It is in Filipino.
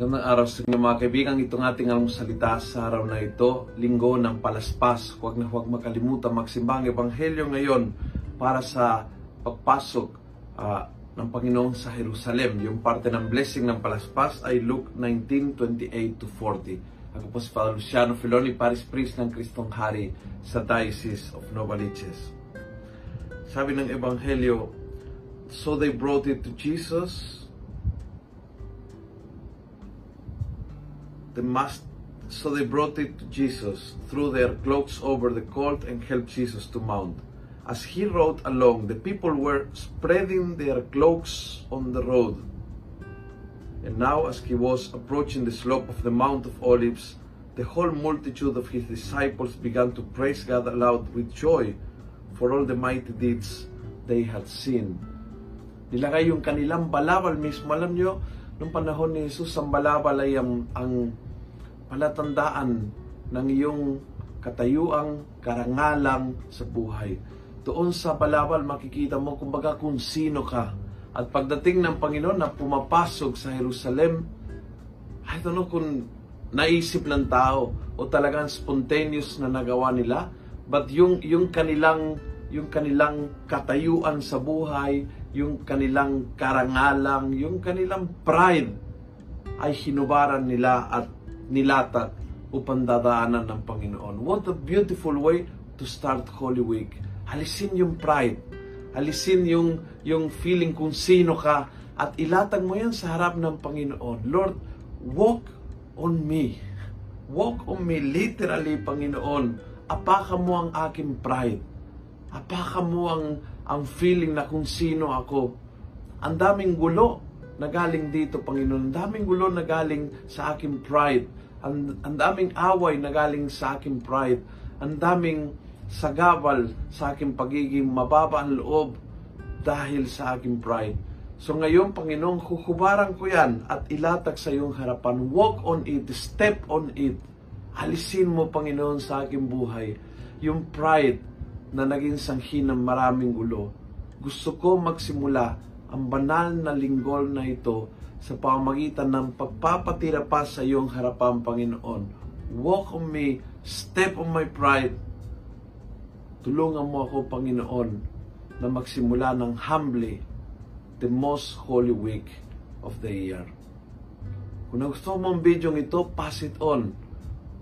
Magandang araw sa inyo mga kaibigan. Itong ating almusalita sa araw na ito, linggo ng palaspas. Huwag na huwag makalimutan magsimbang ebanghelyo ngayon para sa pagpasok uh, ng Panginoon sa Jerusalem. Yung parte ng blessing ng palaspas ay Luke 19:28 to 40. Ako po si Father Luciano Filoni, Paris Priest ng Kristong Hari sa Diocese of Novaliches. Sabi ng ebanghelyo, So they brought it to Jesus the must so they brought it to Jesus, threw their cloaks over the colt, and helped Jesus to mount. As he rode along, the people were spreading their cloaks on the road. And now, as he was approaching the slope of the Mount of Olives, the whole multitude of his disciples began to praise God aloud with joy for all the mighty deeds they had seen. Nilagay yung kanilang balabal mismo. Alam nyo, nung panahon ni Jesus, ang balabal ay ang, ang palatandaan ng iyong katayuang karangalang sa buhay. Doon sa balabal makikita mo kumbaga kung sino ka. At pagdating ng Panginoon na pumapasok sa Jerusalem, I don't know kung naisip ng tao o talagang spontaneous na nagawa nila, but yung, yung kanilang yung kanilang katayuan sa buhay, yung kanilang karangalang, yung kanilang pride ay hinubaran nila at nilatag upang dadaanan ng Panginoon. What a beautiful way to start Holy Week. Alisin yung pride. Alisin yung, yung feeling kung sino ka at ilatag mo yan sa harap ng Panginoon. Lord, walk on me. Walk on me literally, Panginoon. Apakan mo ang aking pride. Apakan mo ang, ang feeling na kung sino ako. Ang daming gulo na galing dito, Panginoon. Ang daming gulo na galing sa aking pride. Ang, ang daming away na galing sa aking pride. Ang daming sagabal sa aking pagiging mababa ang loob dahil sa aking pride. So ngayon, Panginoon, huhubaran ko yan at ilatag sa iyong harapan. Walk on it, step on it. Alisin mo, Panginoon, sa aking buhay yung pride na naging sanghi ng maraming gulo. Gusto ko magsimula ang banal na linggol na ito sa pamamagitan ng pagpapatira pa sa iyong harapan, Panginoon. Walk on me, step on my pride. Tulungan mo ako, Panginoon, na magsimula ng humbly the most holy week of the year. Kung gusto mo ang video ito, pass it on.